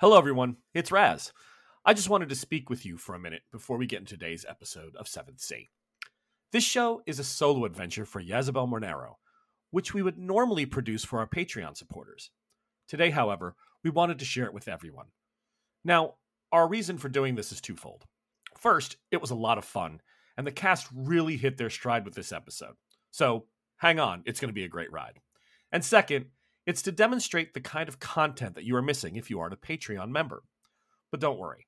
Hello, everyone. It's Raz. I just wanted to speak with you for a minute before we get into today's episode of 7th Sea. This show is a solo adventure for Yazabel Monero, which we would normally produce for our Patreon supporters. Today, however, we wanted to share it with everyone. Now, our reason for doing this is twofold. First, it was a lot of fun, and the cast really hit their stride with this episode. So, hang on, it's going to be a great ride. And second, it's to demonstrate the kind of content that you are missing if you aren't a Patreon member. But don't worry,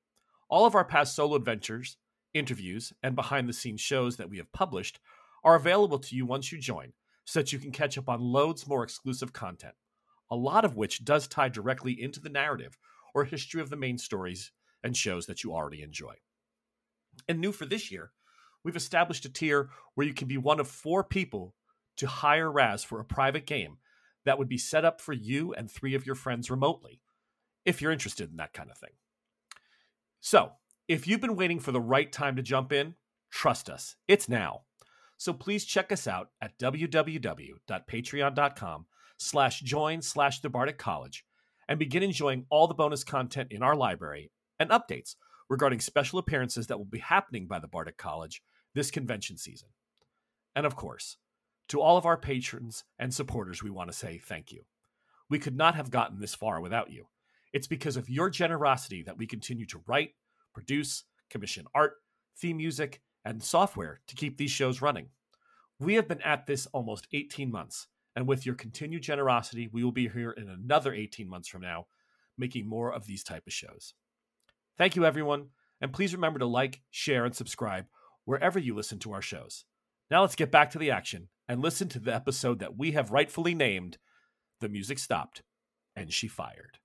all of our past solo adventures, interviews, and behind the scenes shows that we have published are available to you once you join, so that you can catch up on loads more exclusive content, a lot of which does tie directly into the narrative or history of the main stories and shows that you already enjoy. And new for this year, we've established a tier where you can be one of four people to hire Raz for a private game that would be set up for you and three of your friends remotely, if you're interested in that kind of thing. So, if you've been waiting for the right time to jump in, trust us, it's now. So please check us out at www.patreon.com slash join slash the Bardic College and begin enjoying all the bonus content in our library and updates regarding special appearances that will be happening by the Bardic College this convention season. And of course, to all of our patrons and supporters, we want to say thank you. We could not have gotten this far without you. It's because of your generosity that we continue to write, produce, commission art, theme music, and software to keep these shows running. We have been at this almost 18 months, and with your continued generosity, we will be here in another 18 months from now, making more of these type of shows. Thank you, everyone, and please remember to like, share, and subscribe wherever you listen to our shows. Now let's get back to the action and listen to the episode that we have rightfully named The Music Stopped and She Fired.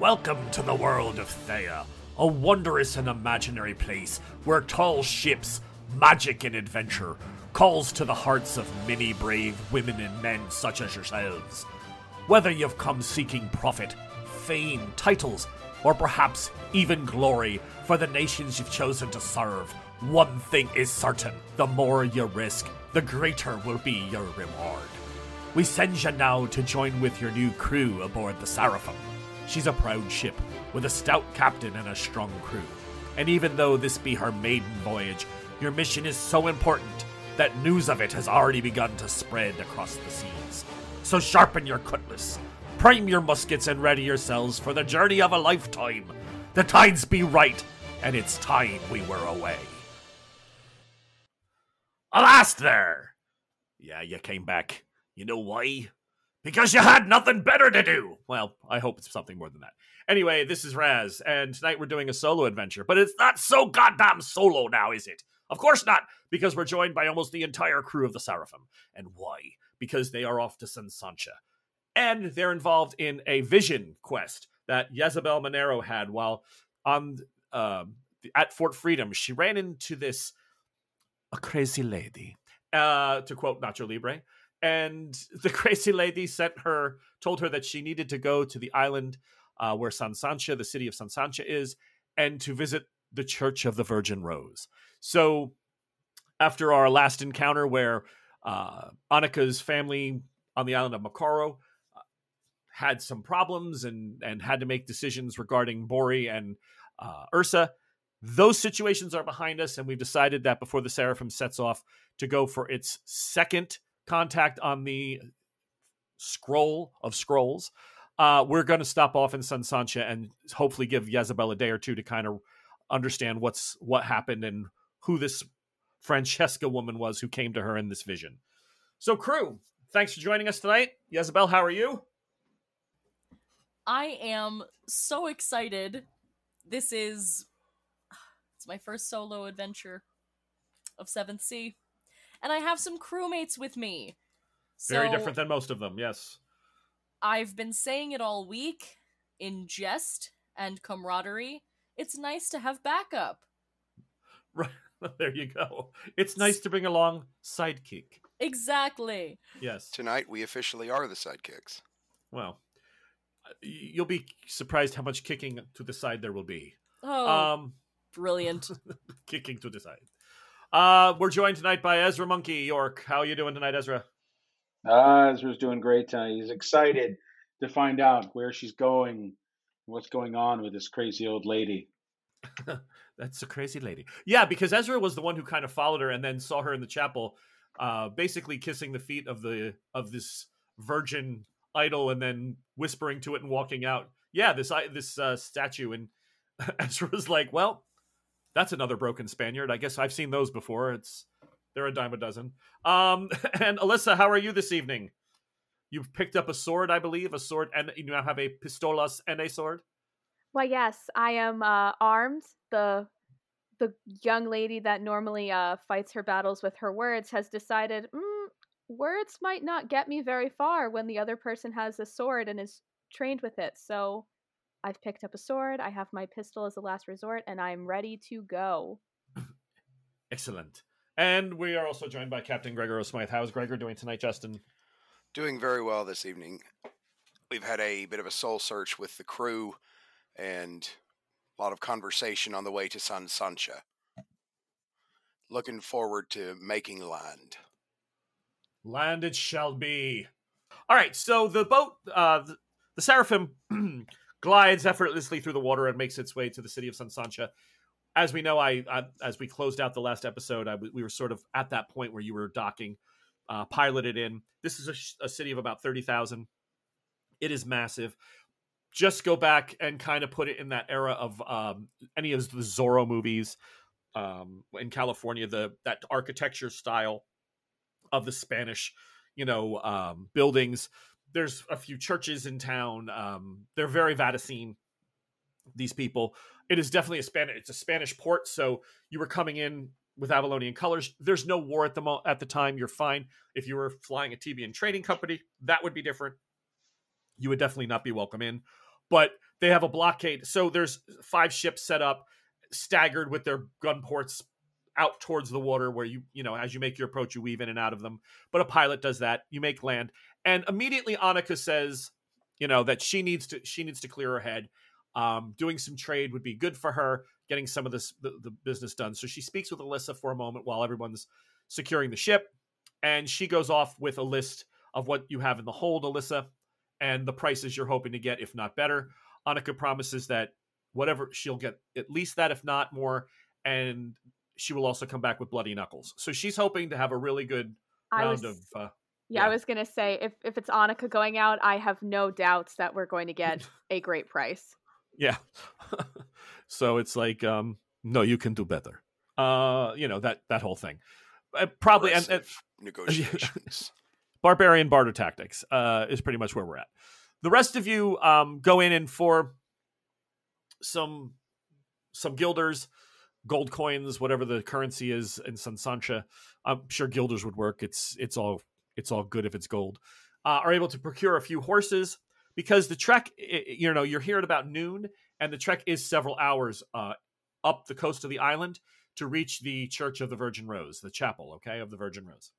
Welcome to the world of Théah, a wondrous and imaginary place where tall ships, magic, and adventure calls to the hearts of many brave women and men such as yourselves. Whether you've come seeking profit, fame, titles, or perhaps even glory for the nations you've chosen to serve, one thing is certain the more you risk, the greater will be your reward. We send you now to join with your new crew aboard the Seraphim. She's a proud ship with a stout captain and a strong crew. And even though this be her maiden voyage, your mission is so important that news of it has already begun to spread across the seas. So sharpen your cutlass, prime your muskets, and ready yourselves for the journey of a lifetime. The tides be right, and it's time we were away. Alas, there! Yeah, you came back. You know why? Because you had nothing better to do. Well, I hope it's something more than that. Anyway, this is Raz, and tonight we're doing a solo adventure, but it's not so goddamn solo now, is it? Of course not, because we're joined by almost the entire crew of the Seraphim. And why? Because they are off to San Sancha. And they're involved in a vision quest that Jezebel Monero had while on uh, at Fort Freedom. She ran into this a crazy lady, uh, to quote Nacho Libre. And the crazy lady sent her, told her that she needed to go to the island uh, where Sansancha, the city of Sansancha, is, and to visit the Church of the Virgin Rose. So, after our last encounter, where uh, Annika's family on the island of Makoro uh, had some problems and and had to make decisions regarding Bori and uh, Ursa, those situations are behind us, and we've decided that before the Seraphim sets off to go for its second contact on the scroll of scrolls, uh, we're going to stop off in Sansancha and hopefully give Jezebel a day or two to kind of understand what's what happened and who this Francesca woman was who came to her in this vision. So, crew, thanks for joining us tonight. Jezebel, how are you? I am so excited. This is it's my first solo adventure of 7th Sea. And I have some crewmates with me. So Very different than most of them, yes. I've been saying it all week in jest and camaraderie. It's nice to have backup. Right. There you go. It's nice to bring along sidekick. Exactly. Yes. Tonight, we officially are the sidekicks. Well, you'll be surprised how much kicking to the side there will be. Oh, Um, brilliant. kicking to the side. Uh, we're joined tonight by Ezra Monkey York. How are you doing tonight, Ezra? Uh, Ezra's doing great tonight. He's excited to find out where she's going, what's going on with this crazy old lady. That's a crazy lady. Yeah, because Ezra was the one who kind of followed her and then saw her in the chapel, uh, basically kissing the feet of the of this virgin idol and then whispering to it and walking out. Yeah, this this uh, statue and Ezra was like, "Well, that's another broken Spaniard. I guess I've seen those before. It's they're a dime a dozen." Um, and Alyssa, how are you this evening? You've picked up a sword, I believe, a sword, and you now have a pistolas and a sword. Why, yes, I am uh, armed. The the young lady that normally uh, fights her battles with her words has decided mm, words might not get me very far when the other person has a sword and is trained with it. So I've picked up a sword. I have my pistol as a last resort, and I'm ready to go. Excellent. And we are also joined by Captain Gregor O'Smythe. How's Gregor doing tonight, Justin? Doing very well this evening. We've had a bit of a soul search with the crew and a lot of conversation on the way to San Sancha. Looking forward to making land. Land it shall be. All right, so the boat, uh, the, the Seraphim, glides effortlessly through the water and makes its way to the city of San Sancha. As we know, I, I as we closed out the last episode, I, we were sort of at that point where you were docking, uh, piloted in. This is a, a city of about thirty thousand. It is massive just go back and kind of put it in that era of um, any of the Zorro movies um, in California, the that architecture style of the Spanish, you know, um, buildings. There's a few churches in town. Um, they're very Vaticine. These people. It is definitely a Spanish. It's a Spanish port, so you were coming in with Avalonian colors. There's no war at the mo- at the time. You're fine. If you were flying Atabean trading company, that would be different. You would definitely not be welcome in but they have a blockade. So there's five ships set up, staggered with their gun ports out towards the water where you you know as you make your approach you weave in and out of them but a pilot does that you make land and immediately annika says you know that she needs to she needs to clear her head um, doing some trade would be good for her getting some of this the, the business done so she speaks with alyssa for a moment while everyone's securing the ship and she goes off with a list of what you have in the hold alyssa and the prices you're hoping to get, if not better. Annika promises that whatever she'll get at least that, if not more, and she will also come back with bloody knuckles. So she's hoping to have a really good round was, of. Uh, yeah, yeah, I was gonna say if if it's Annika going out, I have no doubts that we're going to get a great price. Yeah. so it's like, um, no, you can do better. Uh, you know that that whole thing. Uh, probably and, and negotiations barbarian barter tactics uh, is pretty much where we're at. The rest of you um, go in and for some some guilders, gold coins, whatever the currency is in San Sancha. I'm sure guilders would work. It's it's all it's all good if it's gold. Uh, are able to procure a few horses because the trek, you know, you're here at about noon, and the trek is several hours uh, up the coast of the island to reach the Church of the Virgin Rose, the chapel, okay, of the Virgin Rose.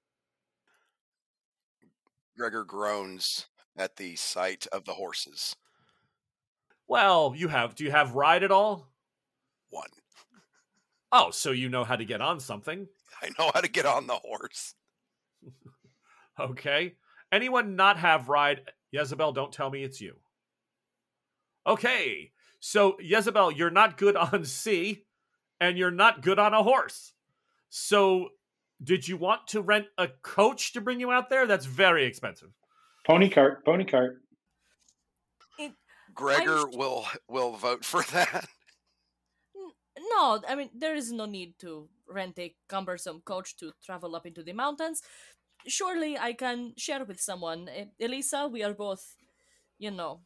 Gregor groans at the sight of the horses. Well, you have. Do you have ride at all? One. Oh, so you know how to get on something. I know how to get on the horse. Okay. Anyone not have ride? Jezebel, don't tell me it's you. Okay. So, Jezebel, you're not good on sea and you're not good on a horse. So, did you want to rent a coach to bring you out there? That's very expensive. Pony cart, pony cart. It, Gregor I'm... will will vote for that. No, I mean there is no need to rent a cumbersome coach to travel up into the mountains. Surely I can share with someone. Elisa, we are both, you know,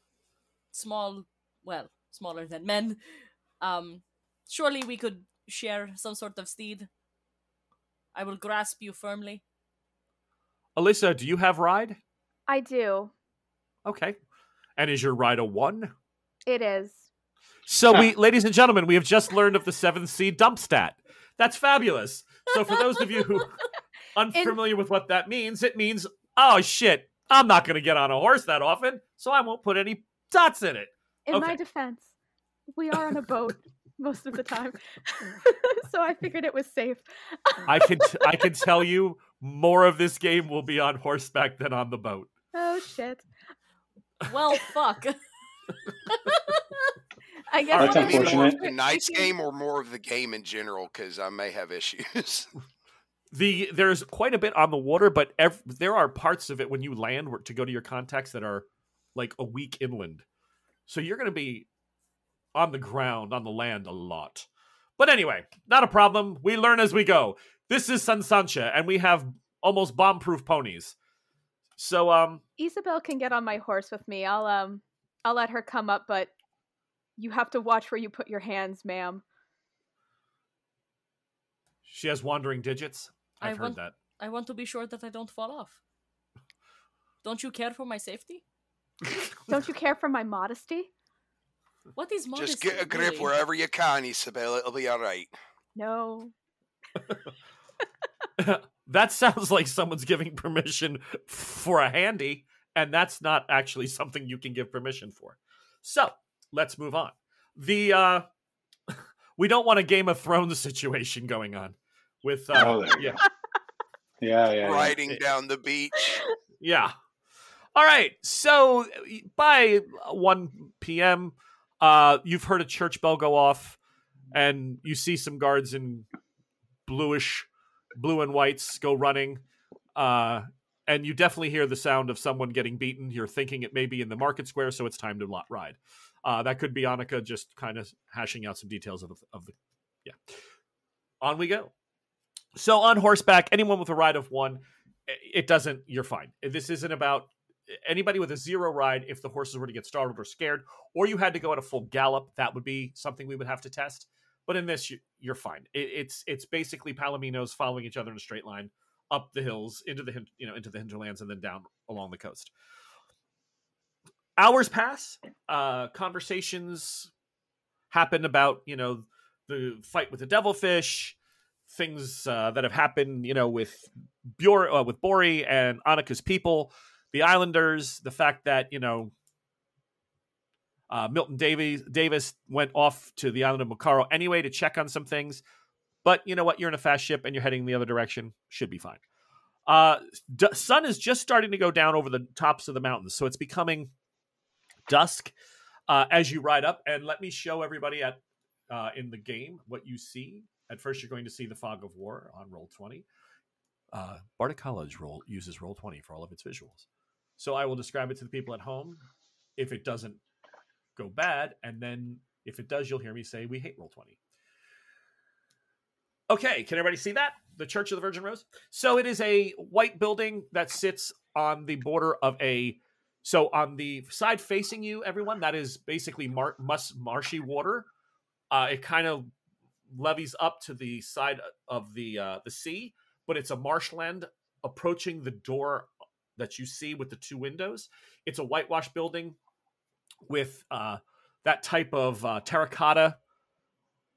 small, well, smaller than men. Um, surely we could share some sort of steed. I will grasp you firmly. Alyssa, do you have ride? I do. Okay. And is your ride a one? It is. So we ladies and gentlemen, we have just learned of the seventh sea dump stat. That's fabulous. So for those of you who unfamiliar In- with what that means, it means, oh shit, I'm not gonna get on a horse that often, so I won't put any dots in it. In okay. my defense, we are on a boat most of the time. so I figured it was safe. I can t- I can tell you more of this game will be on horseback than on the boat. Oh shit. Well, fuck. I guess That's Do I'll you mean more unfortunate. tonight's game or more of the game in general? Because I may have issues. The there's quite a bit on the water, but ev- there are parts of it when you land to go to your contacts that are like a week inland. So you're going to be on the ground, on the land a lot. But anyway, not a problem. We learn as we go. This is San Sancha, and we have almost bomb-proof ponies. So, um, Isabel can get on my horse with me. I'll um I'll let her come up, but you have to watch where you put your hands, ma'am. she has wandering digits. I I've heard want- that. I want to be sure that I don't fall off. Don't you care for my safety? Don't you care for my modesty? What is modesty? Just get a grip really? wherever you can, Isabel. It'll be all right. No. that sounds like someone's giving permission for a handy, and that's not actually something you can give permission for. So let's move on. The uh we don't want a Game of Thrones situation going on with uh, Oh, there yeah. Yeah, yeah. yeah. Riding down the beach. yeah. All right. So by 1 p.m., uh, you've heard a church bell go off, and you see some guards in bluish, blue and whites go running. Uh, and you definitely hear the sound of someone getting beaten. You're thinking it may be in the market square, so it's time to lot ride. Uh, that could be Annika just kind of hashing out some details of, of the. Yeah. On we go. So on horseback, anyone with a ride of one, it doesn't. You're fine. This isn't about anybody with a zero ride. If the horses were to get startled or scared, or you had to go at a full gallop, that would be something we would have to test. But in this, you, you're fine. It's it's basically palominos following each other in a straight line up the hills into the you know into the hinterlands and then down along the coast. Hours pass. Uh, conversations happen about you know the fight with the devilfish, things uh, that have happened you know with Bjor- uh, with Bori and Annika's people, the Islanders, the fact that you know uh, Milton Davis went off to the island of Macaro anyway to check on some things. But you know what? You're in a fast ship and you're heading the other direction. Should be fine. Uh, d- sun is just starting to go down over the tops of the mountains, so it's becoming dusk uh, as you ride up. And let me show everybody at uh, in the game what you see. At first, you're going to see the fog of war on Roll20. Uh, Bardic College roll uses Roll20 for all of its visuals. So I will describe it to the people at home. If it doesn't go bad, and then if it does, you'll hear me say we hate Roll20. Okay, can everybody see that? The Church of the Virgin Rose. So it is a white building that sits on the border of a. So on the side facing you, everyone, that is basically mar- mus- marshy water. Uh, it kind of levies up to the side of the uh, the sea, but it's a marshland approaching the door that you see with the two windows. It's a whitewashed building with uh, that type of uh, terracotta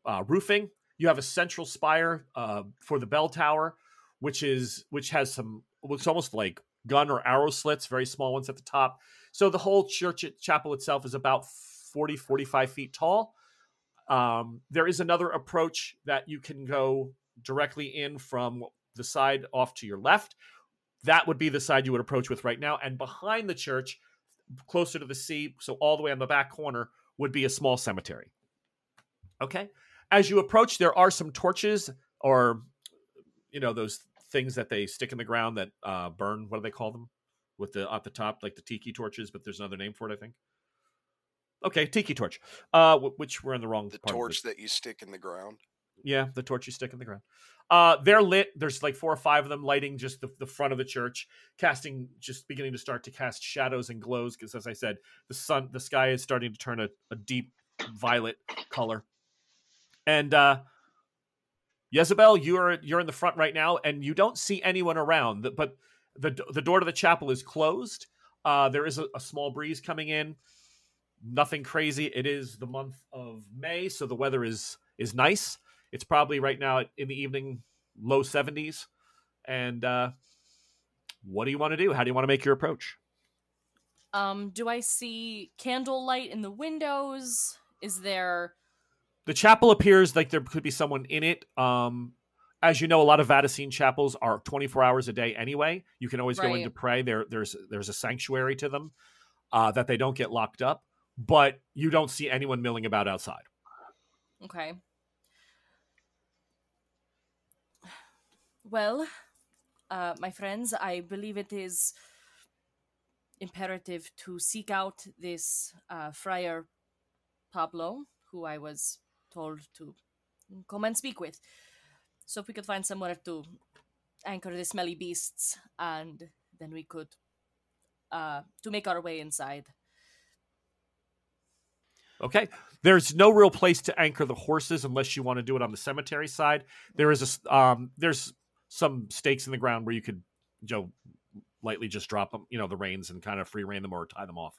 uh, roofing. You have a central spire uh, for the bell tower, which is which has some looks almost like gun or arrow slits, very small ones at the top. So the whole church chapel itself is about 40, 45 feet tall. Um, there is another approach that you can go directly in from the side off to your left. That would be the side you would approach with right now. And behind the church, closer to the sea, so all the way on the back corner, would be a small cemetery. Okay. As you approach, there are some torches or, you know, those things that they stick in the ground that uh, burn. What do they call them? With the at the top, like the tiki torches, but there's another name for it, I think. Okay, tiki torch. Uh, wh- which we're in the wrong. The torch that you stick in the ground. Yeah, the torch you stick in the ground. Uh, they're lit. There's like four or five of them lighting just the, the front of the church, casting, just beginning to start to cast shadows and glows. Because as I said, the sun, the sky is starting to turn a, a deep violet color. And uh, Jezebel, you're you're in the front right now, and you don't see anyone around. But the the door to the chapel is closed. Uh, there is a, a small breeze coming in. Nothing crazy. It is the month of May, so the weather is is nice. It's probably right now in the evening, low 70s. And uh, what do you want to do? How do you want to make your approach? Um, do I see candlelight in the windows? Is there The chapel appears like there could be someone in it. Um, as you know, a lot of Vaticine chapels are 24 hours a day anyway. You can always go in to pray. There, there's there's a sanctuary to them. uh, that they don't get locked up. But you don't see anyone milling about outside. Okay. Well, uh, my friends, I believe it is imperative to seek out this uh, Friar Pablo, who I was told to come and speak with. So if we could find somewhere to anchor the smelly beasts, and then we could uh, to make our way inside. Okay. There's no real place to anchor the horses unless you want to do it on the cemetery side. There is a um, there's some stakes in the ground where you could, you know, lightly just drop them, you know, the reins and kind of free rein them or tie them off.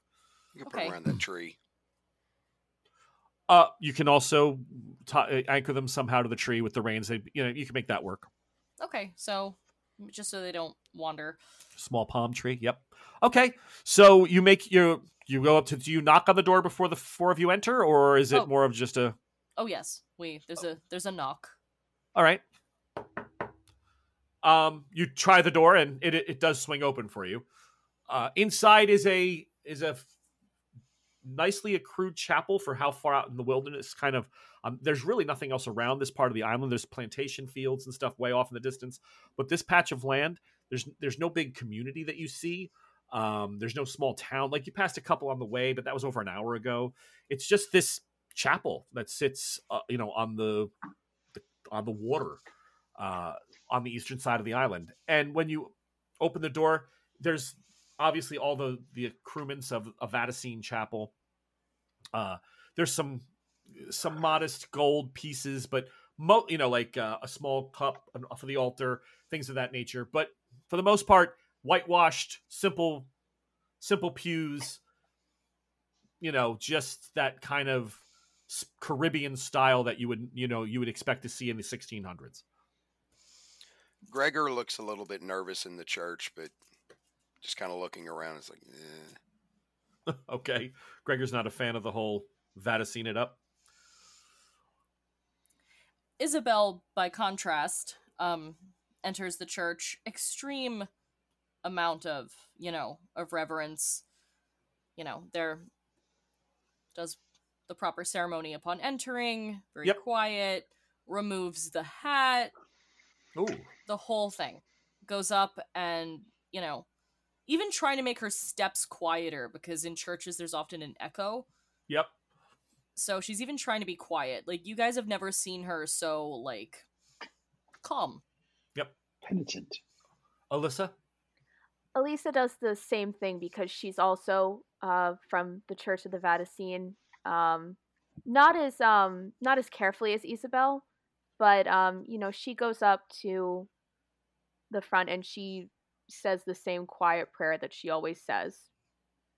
You can put Okay. them around that tree. Uh, you can also ti anchor them somehow to the tree with the reins. They, you know, you can make that work. Okay, so just so they don't wander. Small palm tree. Yep. Okay. So you make your you go up to do you knock on the door before the four of you enter, or is it Oh. more of just a Oh yes, we there's a there's a knock. all right? Um, you try the door and it it, it does swing open for you. Uh, inside is a is a nicely accrued chapel for how far out in the wilderness. Kind of, um, there's really nothing else around this part of the island. There's plantation fields and stuff way off in the distance, but this patch of land, there's there's no big community that you see. Um, there's no small town. Like you passed a couple on the way, but that was over an hour ago. It's just this chapel that sits, uh, you know, on the, the on the water, uh, on the eastern side of the island. And when you open the door, there's obviously all the the accoutrements of a Vaticine chapel. Uh, there's some some modest gold pieces, but mo- you know, like uh, a small cup for the altar, things of that nature. But for the most part, whitewashed, simple, simple pews. You know, just that kind of Caribbean style that you would you know you would expect to see in the 1600s. Gregor looks a little bit nervous in the church, but just kind of looking around. It's like, eh. okay, Gregor's not a fan of the whole Vaticine it up. Isabel, by contrast, um, enters the church. Extreme amount of you know of reverence. You know, there does the proper ceremony upon entering. Very Yep. quiet. Removes the hat. Ooh, the whole thing goes up and you know even trying to make her steps quieter because in churches there's often an echo yep. so she's even trying to be quiet like you guys have never seen her so like calm yep Penitent. Alyssa. Elisa does the same thing because she's also uh, from the Church of the Vaticine. Um, not as um, not as carefully as Isabel, but um, you know she goes up to the front and she says the same quiet prayer that she always says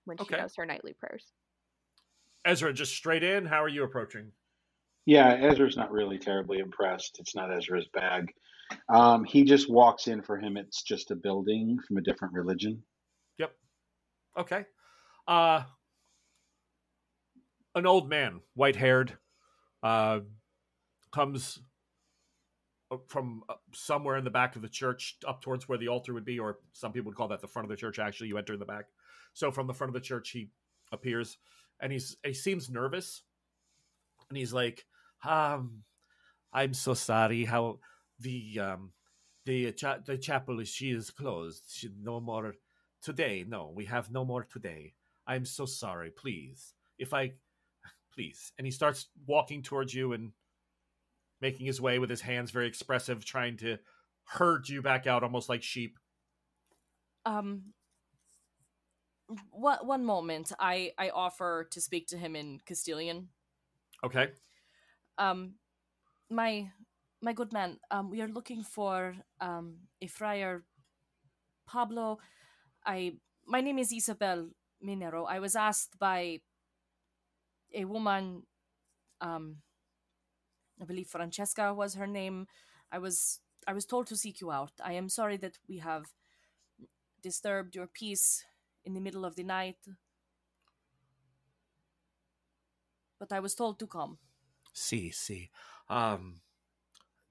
when she Okay. does her nightly prayers. Ezra, just straight in. How are you approaching? Yeah, Ezra's not really terribly impressed. It's not Ezra's bag. Um, he just walks in for him. It's just a building from a different religion. Yep. Okay. Uh an old man, white haired, uh comes from uh, somewhere in the back of the church up towards where the altar would be, or some people would call that the front of the church. Actually, you enter in the back. So from the front of the church, he appears, and he's he seems nervous, and he's like, "Um, I'm so sorry. How the um the cha- the chapel is she is closed. She, no more today. No, we have no more today. I'm so sorry. Please, if I, please." And he starts walking towards you and making his way with his hands very expressive, trying to herd you back out, almost like sheep. um one, one moment i i offer to speak to him in castilian Okay. um my my good man um we are looking for um a friar pablo. I my name is isabel minero. I was asked by a woman um i believe francesca was her name. I was i was told to seek you out. I am sorry that we have disturbed your peace in the middle of the night but i was told to come. See, see. Um,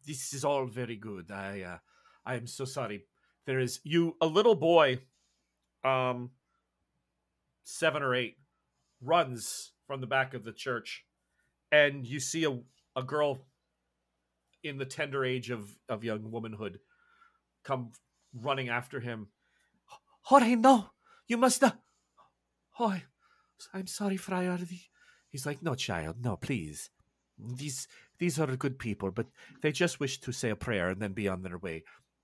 this is all very good. I, uh, I am so sorry. There is you, a little boy, um, seven or eight, runs from the back of the church, and you see a, a girl in the tender age of, of young womanhood come running after him. Jorge, no, you must not. Oh, I'm sorry, Friar. He's like, no, child, no, please. These these are good people, but they just wish to say a prayer and then be on their way.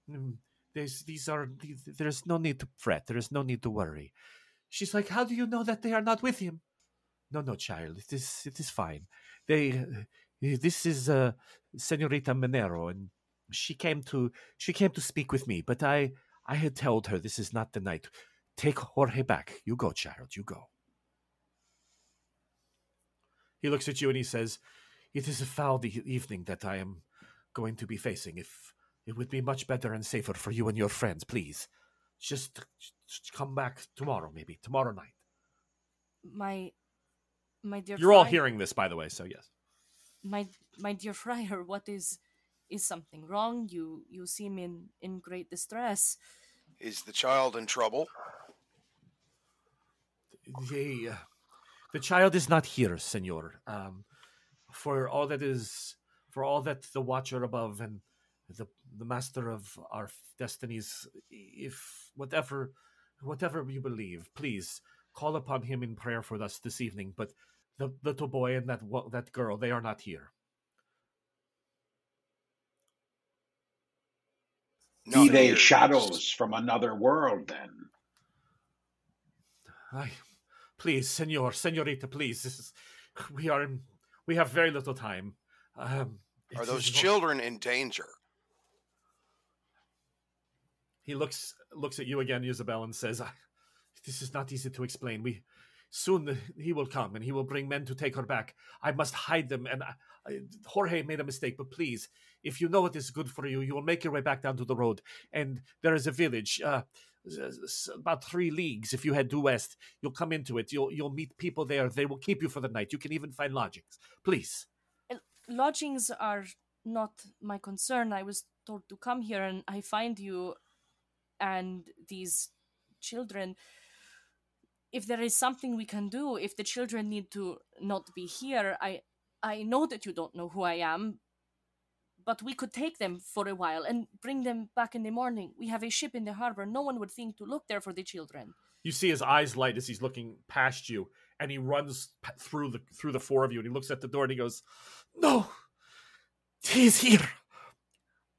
Mm, There's these are there's no need to fret. There is no need to worry. She's like, how do you know that they are not with him? No, no, child. It is it is fine. They uh, this is uh, Senorita Monero, and she came to she came to speak with me, but I I had told her this is not the night. Take Jorge back. You go, child. You go. He looks at you and he says, "It is a foul evening that I am going to be facing. If it would be much better and safer for you and your friends, please, just, just come back tomorrow, maybe tomorrow night." My my dear You're all friar- hearing this, by the way, so yes. my my dear friar, what is is something wrong? You you seem in in great distress. Is the child in trouble? The, uh, the child is not here, senor. Um, for all that is, for all that the Watcher above and the the Master of our destinies, if whatever, whatever you believe, please call upon him in prayer for us this evening. But the little boy and that that girl, they are not here. Be they here. shadows from another world, then? I, please, senor, senorita, please. This is, we are in, we have very little time. Um, Are those children in danger? He looks looks at you again, Isabel, and says, "This is not easy to explain. We soon he will come, and he will bring men to take her back. I must hide them." And I, I, Jorge made a mistake, but please, if you know what is good for you, you will make your way back down to the road, and there is a village. Uh, about three leagues. If you head due west, you'll come into it. You'll you'll meet people there. They will keep you for the night. You can even find lodgings. Please. Lodgings are not my concern. I was told to come here, and I find you and these children. If there is something we can do, if the children need to not be here, I I know that you don't know who I am, but we could take them for a while and bring them back in the morning. We have a ship in the harbor. No one would think to look there for the children. you see his eyes light as he's looking past you and he runs p- through the through the four of you and he looks at the door and he goes no he's here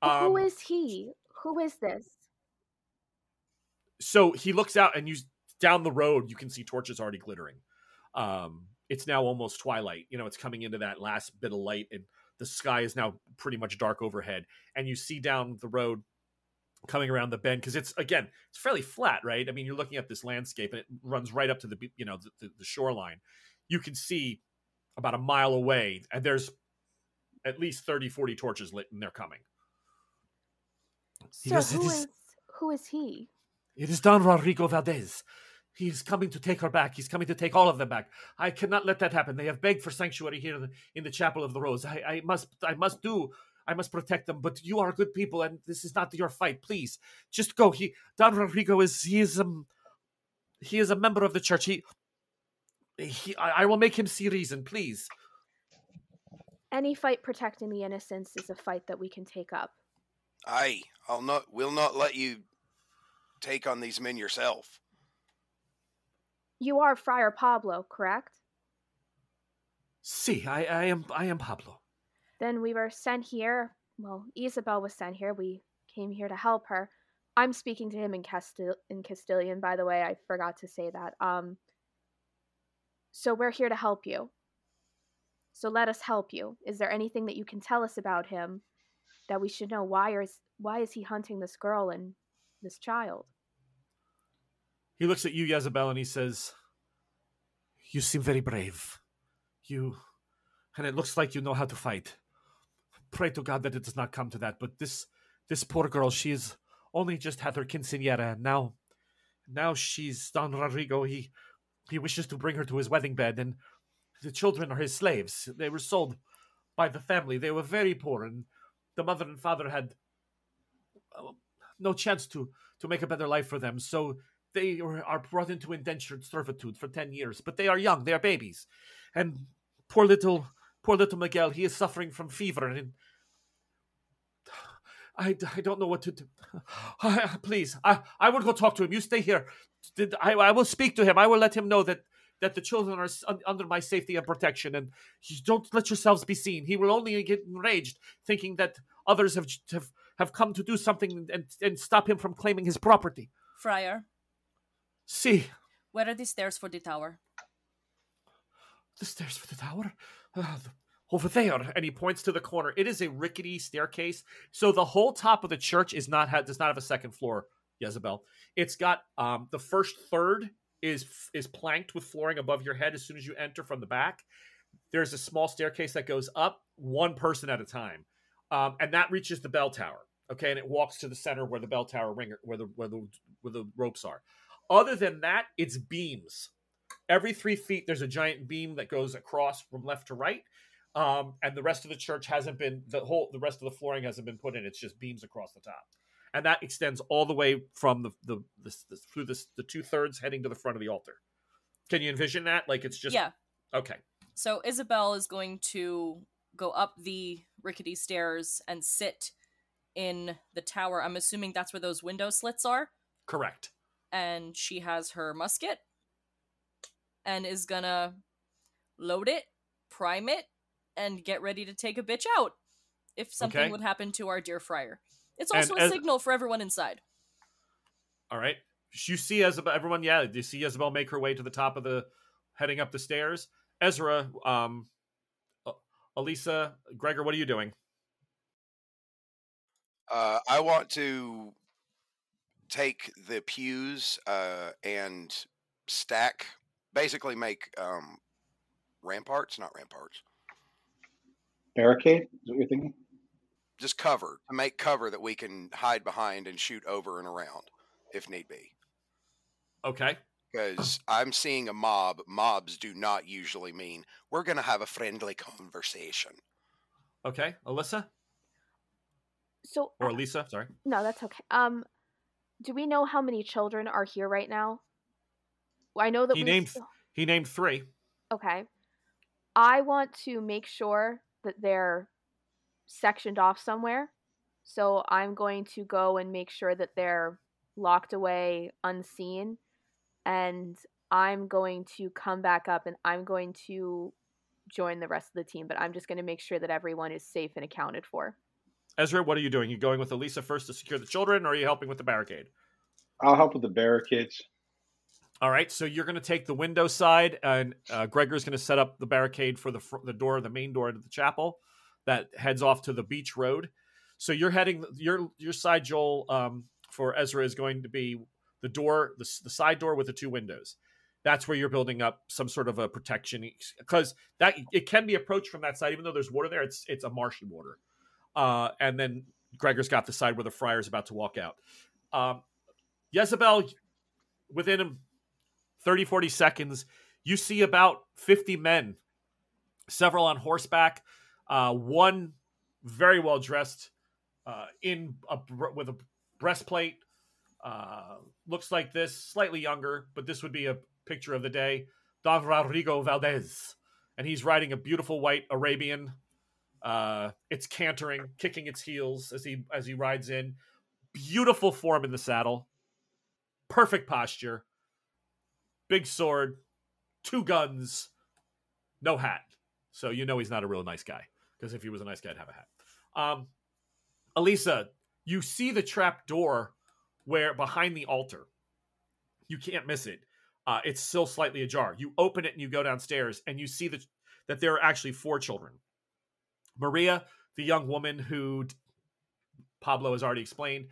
Who Um, is he? Who is this? so he looks out and you down the road you can see torches already glittering um it's now almost twilight you know it's coming into that last bit of light and the sky is now pretty much dark overhead and you see down the road coming around the bend because it's again it's fairly flat right i mean you're looking at this landscape and it runs right up to the you know the, the, shoreline you can see about a mile away and there's at least 30 40 torches lit and they're coming So who is- is who is he? It is Don Rodrigo Valdez. He is coming to take her back. He's coming to take all of them back. I cannot let that happen. They have begged for sanctuary here in the, in the Chapel of the Rose. I, I must, I must do. I must protect them. But you are good people, and this is not your fight. Please, just go. He, Don Rodrigo is, he is, um, he is a member of the church. He, he, I, I will make him see reason. Please. Any fight protecting the innocents is a fight that we can take up. Aye, I'll not. Will not let you take on these men yourself. You are Friar Pablo, correct? See, I, I am, I am Pablo. Then we were sent here. Well, Isabel was sent here. We came here to help her. I'm speaking to him in Castil- in Castilian, by the way. I forgot to say that. Um. So we're here to help you. So let us help you. Is there anything that you can tell us about him that we should know? Why is why is he hunting this girl and this child? He looks at you, Jezebel, and he says, You seem very brave. You. And it looks like you know how to fight. Pray to God that it does not come to that. But this this poor girl, she's only just had her quinceanera, and now now she's Don Rodrigo. He he wishes to bring her to his wedding bed, and the children are his slaves. They were sold by the family. They were very poor, and the mother and father had uh, no chance to to make a better life for them. So they are brought into indentured servitude for 10 years, but they are young, they are babies. And poor little, poor little Miguel, he is suffering from fever and I, I don't know what to do. Please, I, I will go talk to him. You stay here. I, I will speak to him. I will let him know that that the children are under my safety and protection, and don't let yourselves be seen. He will only get enraged, thinking that others have have, have come to do something and, and stop him from claiming his property. Friar, See where are the stairs for the tower? the stairs for the tower. The- over there, and he points to the corner. It is a rickety staircase, so the whole top of the church is not ha- does not have a second floor. Jezebel, it's got um, the first third is is planked with flooring above your head. As soon as you enter from the back, there's a small staircase that goes up one person at a time, um, and that reaches the bell tower. Okay, and it walks to the center where the bell tower ringer, where the where the where the ropes are. Other than that, it's beams. Every three feet, there's a giant beam that goes across from left to right, um, and the rest of the church hasn't been the whole. The rest of the flooring hasn't been put in. It's just beams across the top, and that extends all the way from the the, the, the through this the two thirds heading to the front of the altar. Can you envision that? Like it's just yeah. okay. So Isabel is going to go up the rickety stairs and sit in the tower. I'm assuming that's where those window slits are. Correct. And she has her musket and is gonna load it, prime it, and get ready to take a bitch out if something Okay. would happen to our dear friar. It's And also a as- signal for everyone inside. All right. You see Isabel, everyone, yeah, you see Isabel make her way to the top of the, heading up the stairs. Ezra, um, uh, Elisa, Gregor, what are you doing? Uh, I want to take the pews uh, and stack, basically make um, ramparts, not ramparts, Barricade? Is what you're thinking? just cover to make cover that we can hide behind and shoot over and around if need be. Okay. Because I'm seeing a mob. Mobs do not usually mean we're going to have a friendly conversation. Okay. Alyssa So or Elisa, sorry. no, that's okay. Um, do we know how many children are here right now? I know that He we named- still- He named three. Okay. I want to make sure that they're sectioned off somewhere. So I'm going to go and make sure that they're locked away unseen. And I'm going to come back up and I'm going to join the rest of the team. But I'm just going to make sure that everyone is safe and accounted for. Ezra, what are you doing? You going with Elisa first to secure the children, or are you helping with the barricade? I'll help with the barricades. All right, so you're going to take the window side, and uh, Gregor's going to set up the barricade for the fr- the door, the main door to the chapel that heads off to the beach road. So you're heading your your side, Joel, um, for Ezra is going to be the door, the, the side door with the two windows. That's where you're building up some sort of a protection because that it can be approached from that side, even though there's water there. It's it's a marshy water, uh, and then Gregor's got the side where the friar's about to walk out. Um, Jezebel, within 30, 40 seconds, you see about 50 men, several on horseback, uh, one very well dressed uh, in a, with a breastplate. Uh, looks like this, slightly younger, but this would be a picture of the day. Don Rodrigo Valdez. And he's riding a beautiful white Arabian. Uh, it's cantering, kicking its heels as he as he rides in. Beautiful form in the saddle. Perfect posture big sword, two guns, no hat. So you know he's not a real nice guy. Because if he was a nice guy, I'd have a hat. Um, Elisa, you see the trap door where behind the altar. You can't miss it. Uh, it's still slightly ajar. You open it and you go downstairs, and you see that that there are actually four children. Maria, the young woman who Pablo has already explained,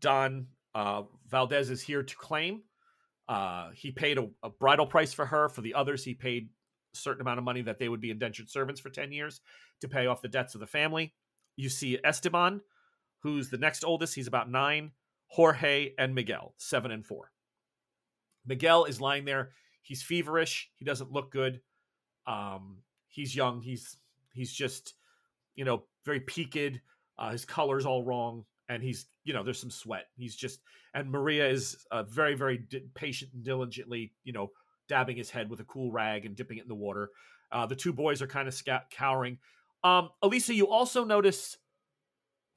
Don uh, Valdez is here to claim. Uh, he paid a, a bridal price for her. For the others, he paid a certain amount of money that they would be indentured servants for 10 years to pay off the debts of the family. You see Esteban, who's the next oldest. He's about nine. Jorge and Miguel, seven and four. Miguel is lying there. He's feverish. He doesn't look good. Um, he's young. He's he's just, you know, very peaked. Uh, his color's all wrong, and he's you know there's some sweat. He's just and Maria is uh, very very di- patient and diligently you know dabbing his head with a cool rag and dipping it in the water. Uh, the two boys are kind of cowering. Um, Elisa, you also notice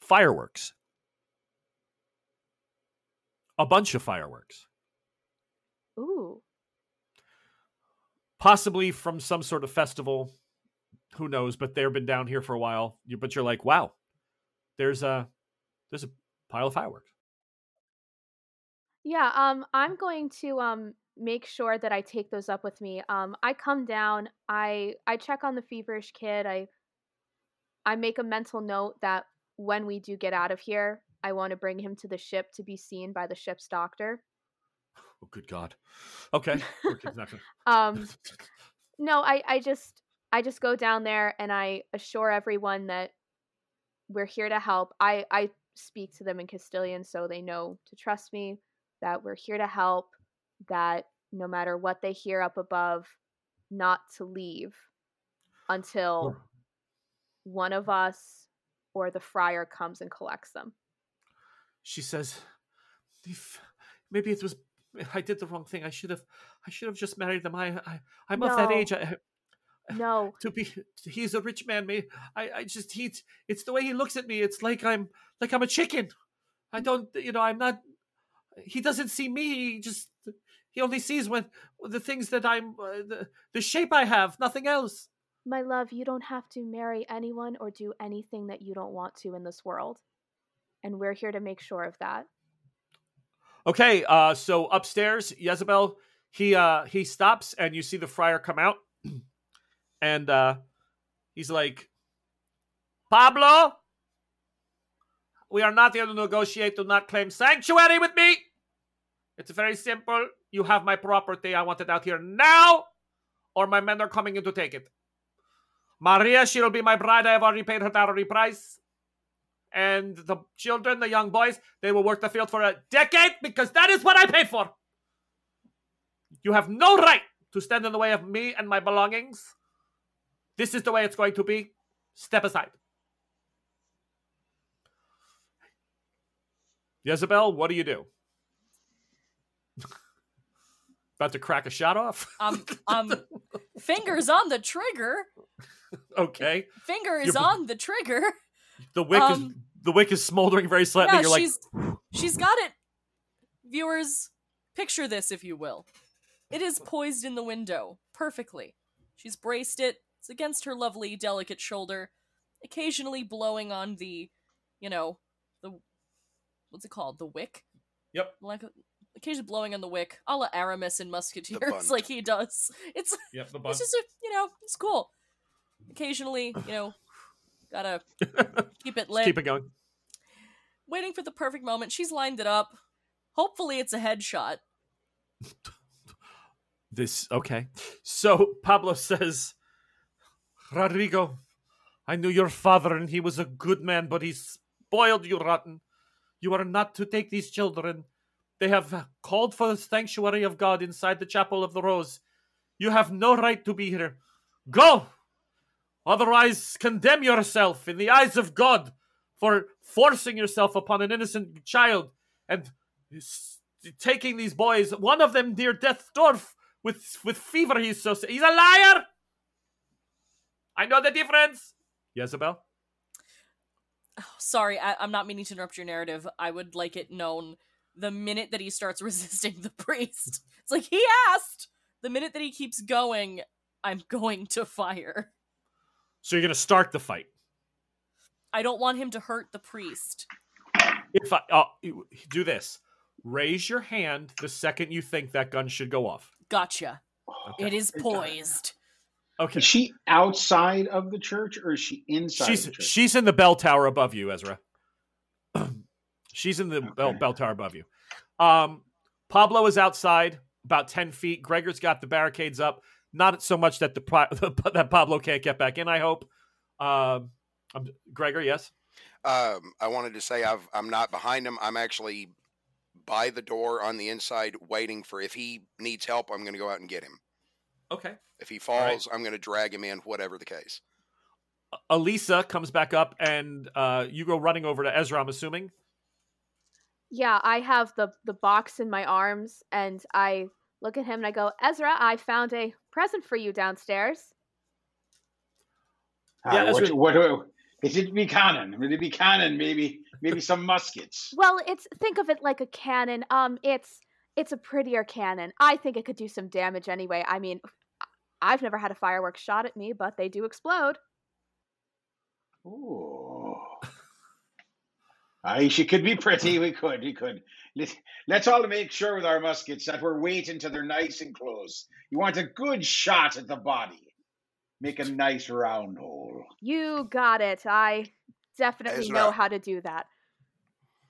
fireworks, a bunch of fireworks. Ooh. possibly from some sort of festival who knows but they've been down here for a while but you're like wow there's a there's a pile of fireworks Yeah, um I'm going to um make sure that I take those up with me. Um I come down, I I check on the feverish kid. I I make a mental note that when we do get out of here, I want to bring him to the ship to be seen by the ship's doctor. oh good god okay Um no, I I just I just go down there and I assure everyone that we're here to help. I I speak to them in Castilian so they know to trust me that we're here to help that no matter what they hear up above not to leave until one of us or the friar comes and collects them. she says maybe it was i did the wrong thing. I should have i should have just married them. I, I i'm of that age. I, No, to be he's a rich man me. I i just he's it's the way he looks at me. It's like i'm like i'm a chicken. I don't you know i'm not he doesn't see me. He just he only sees when the things that i'm uh, the, the shape i have nothing else. My love, you don't have to marry anyone or do anything that you don't want to in this world. And we're here to make sure of that. okay uh so upstairs jezebel he uh he stops and you see the friar come out and uh he's like pablo we are not here to negotiate do not claim sanctuary with me. It's very simple. You have my property. I want it out here now or my men are coming in to take it. Maria she'll be my bride. I have already paid her dowry price. And the children, the young boys, they will work the field for a decade because that is what I paid for. You have no right to stand in the way of me and my belongings. This is the way it's going to be. Step aside. Jezebel, what do you do? About to crack a shot off? Um, um, fingers on the trigger. okay. Finger is You're- on the trigger. The wick is Um, the wick is smoldering very slightly. You're like, she's she's got it. Viewers, picture this, if you will. It is poised in the window perfectly. She's braced it. It's against her lovely, delicate shoulder, occasionally blowing on the, you know, the what's it called, the wick. Yep. Like occasionally blowing on the wick, a la Aramis in Musketeers, like he does. It's yep, the it's just a, you know, it's cool. Occasionally, you know, gotta keep it lit Keep it going. waiting for the perfect moment. She's lined it up. Hopefully, it's a headshot. This okay. So Pablo says, Rodrigo, I knew your father and he was a good man, but he spoiled you rotten. You are not to take these children. They have called for the sanctuary of God inside the chapel of the Rose. You have no right to be here. Go! Otherwise, condemn yourself in the eyes of God for forcing yourself upon an innocent child and taking these boys, one of them near death's door with with fever. He's so. He's a liar. I know the difference. Jezebel. Oh, sorry, I- I'm not meaning to interrupt your narrative. I would like it known the minute that he starts resisting the priest. It's like he asked. The minute that he keeps going, I'm going to fire. So you're gonna start the fight. I don't want him to hurt the priest. If I uh, do this, raise your hand the second you think that gun should go off. Gotcha. Okay. It is poised. Okay. Is she outside of the church or is she inside She's the church? she's in the bell tower above you, Ezra. she's in the bell, Okay. bell tower above you. Um, Pablo is outside about ten feet. Gregor's got the barricades up. Not so much that the that Pablo can't get back in. I hope. Um, I'm, Gregor, yes. Um, I wanted to say I've, I'm not behind him. I'm actually by the door on the inside, waiting for if he needs help. I'm going to go out and get him. Okay. If he right. falls, I'm going to drag him in, whatever the case. Elisa comes back up, and uh, you go running over to Ezra. I'm assuming. Yeah, I have the the box in my arms and I look at him and I go, "Ezra, I found a present for you downstairs." Yeah, Ah, that's what, what, is it be cannon? Would it be cannon? Maybe maybe some muskets. Well, it's think of it like a cannon. Um, it's it's a prettier cannon. I think it could do some damage anyway. I mean, I've never had a fireworks shot at me, but they do explode. Ooh. Aye, she could be pretty. We could, we could. Let, let's all make sure with our muskets that we're waiting till they're nice and close. You want a good shot at the body. Make a nice round hole. You got it. I definitely know how to do that.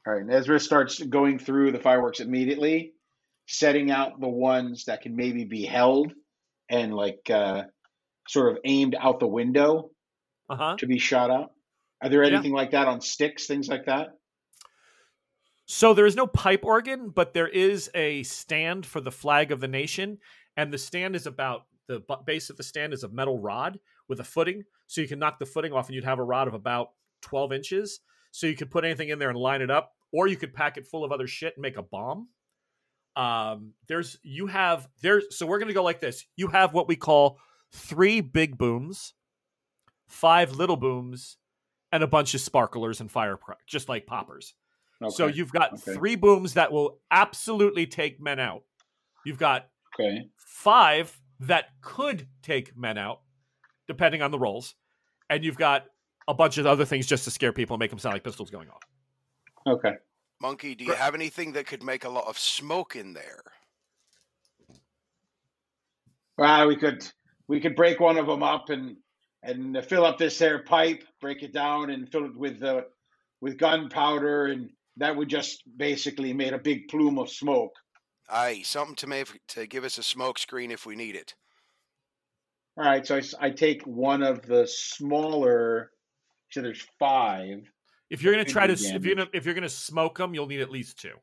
All right, and Ezra starts going through the fireworks immediately, setting out the ones that can maybe be held and like uh, sort of aimed out the window Uh huh. to be shot out. Are there Yeah. anything like that on sticks, things like that? So there is no pipe organ, but there is a stand for the flag of the nation, and the stand is about the base of the stand is a metal rod with a footing, so you can knock the footing off, and you'd have a rod of about twelve inches. So you could put anything in there and line it up, or you could pack it full of other shit and make a bomb. Um, there's you have there's so we're gonna go like this. You have what we call three big booms, five little booms, and a bunch of sparklers and fire, just like poppers. So you've got okay. three booms that will absolutely take men out. You've got okay. five that could take men out, depending on the rolls, and you've got a bunch of other things just to scare people and make them sound like pistols going off. Okay. Monkey, do you have anything that could make a lot of smoke in there? Well, we could we could break one of them up and and fill up this there pipe, break it down, and fill it with uh, with gunpowder, and that would just basically made a big plume of smoke. Aye, something to make to give us a smoke screen if we need it. All right, so I take one of the smaller. So there's five. If you're gonna try to s- if you're gonna if you're gonna smoke them, you'll need at least two.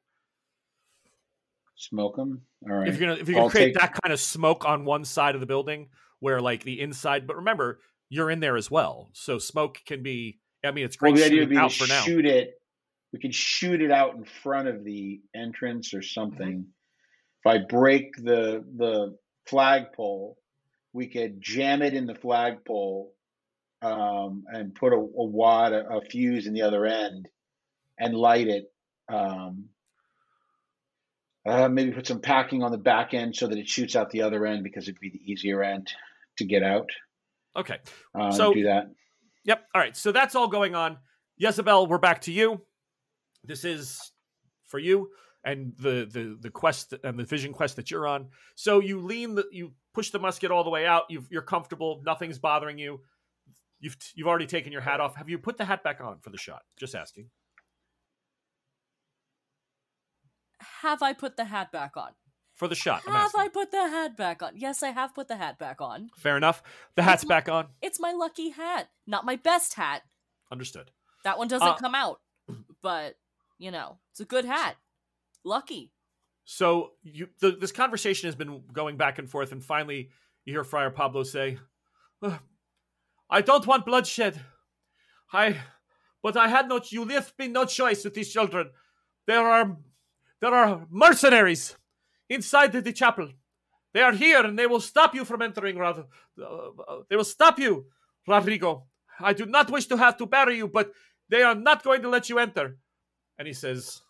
Smoke them. All right. If you're gonna if you're gonna I'll create take- that kind of smoke on one side of the building where like the inside, but remember you're in there as well, so smoke can be. I mean, it's well, great the idea would be out to for now. shoot it. We could shoot it out in front of the entrance or something. Mm-hmm. If I break the the flagpole, we could jam it in the flagpole um, and put a, a wad, a, a fuse in the other end, and light it. Um, uh, maybe put some packing on the back end so that it shoots out the other end because it'd be the easier end to get out. Okay. Uh, So- do that. Yep. All right. So that's all going on. Jezebel, we're back to you. This is for you and the the the quest and the vision quest that you're on. So you lean the you push the musket all the way out. You've, you're comfortable. Nothing's bothering you. You've you've already taken your hat off. Have you put the hat back on for the shot? Just asking. Have I put the hat back on? For the shot. Have. I put the hat back on? Yes, I have put the hat back on. Fair enough. The hat's It's back on. It's my lucky hat, not my best hat. Understood. That one doesn't Uh, come out, but you know, it's a good hat. Lucky. So you the, this conversation has been going back and forth, and finally you hear Friar Pablo say, "Uh, "I don't want bloodshed. I, but I had no. You left me no choice with these children. There are, there are mercenaries inside the, the chapel. They are here, and they will stop you from entering. Rather, uh, they will stop you, Rodrigo. I do not wish to have to bury you, but they are not going to let you enter." And he says,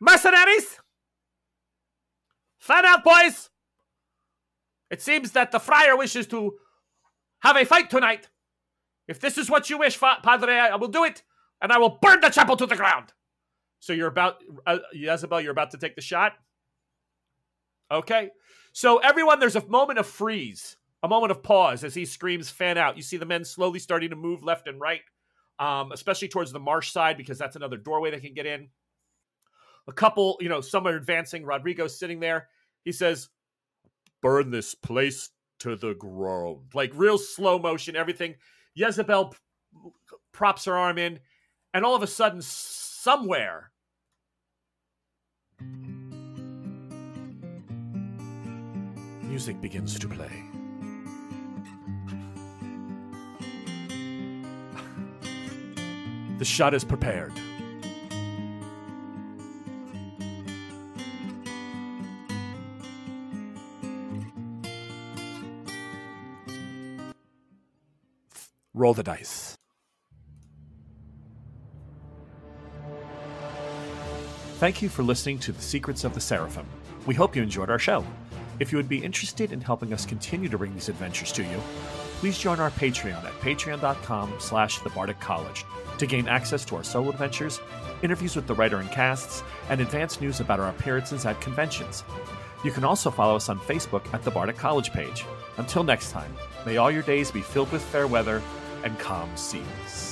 Mercenaries! Fan out, boys! It seems that the friar wishes to have a fight tonight. If this is what you wish, Padre, I will do it, and I will burn the chapel to the ground. So you're about, uh, Jezebel, you're about to take the shot? Okay. So everyone, there's a moment of freeze, a moment of pause as he screams, fan out. You see the men slowly starting to move left and right, um, especially towards the marsh side, because that's another doorway they can get in a couple, you know, some are advancing. Rodrigo's sitting there. He says, Burn this place to the ground. Like real slow motion, everything. Jezebel props her arm in, and all of a sudden, somewhere, music begins to play. The shot is prepared. Roll the dice. Thank you for listening to The Secrets of the Seraphim. We hope you enjoyed our show. If you would be interested in helping us continue to bring these adventures to you, please join our Patreon at patreon.com slash the Bardic College to gain access to our solo adventures, interviews with the writer and casts, and advance news about our appearances at conventions. You can also follow us on Facebook at the Bardic College page. Until next time, may all your days be filled with fair weather and calm seas.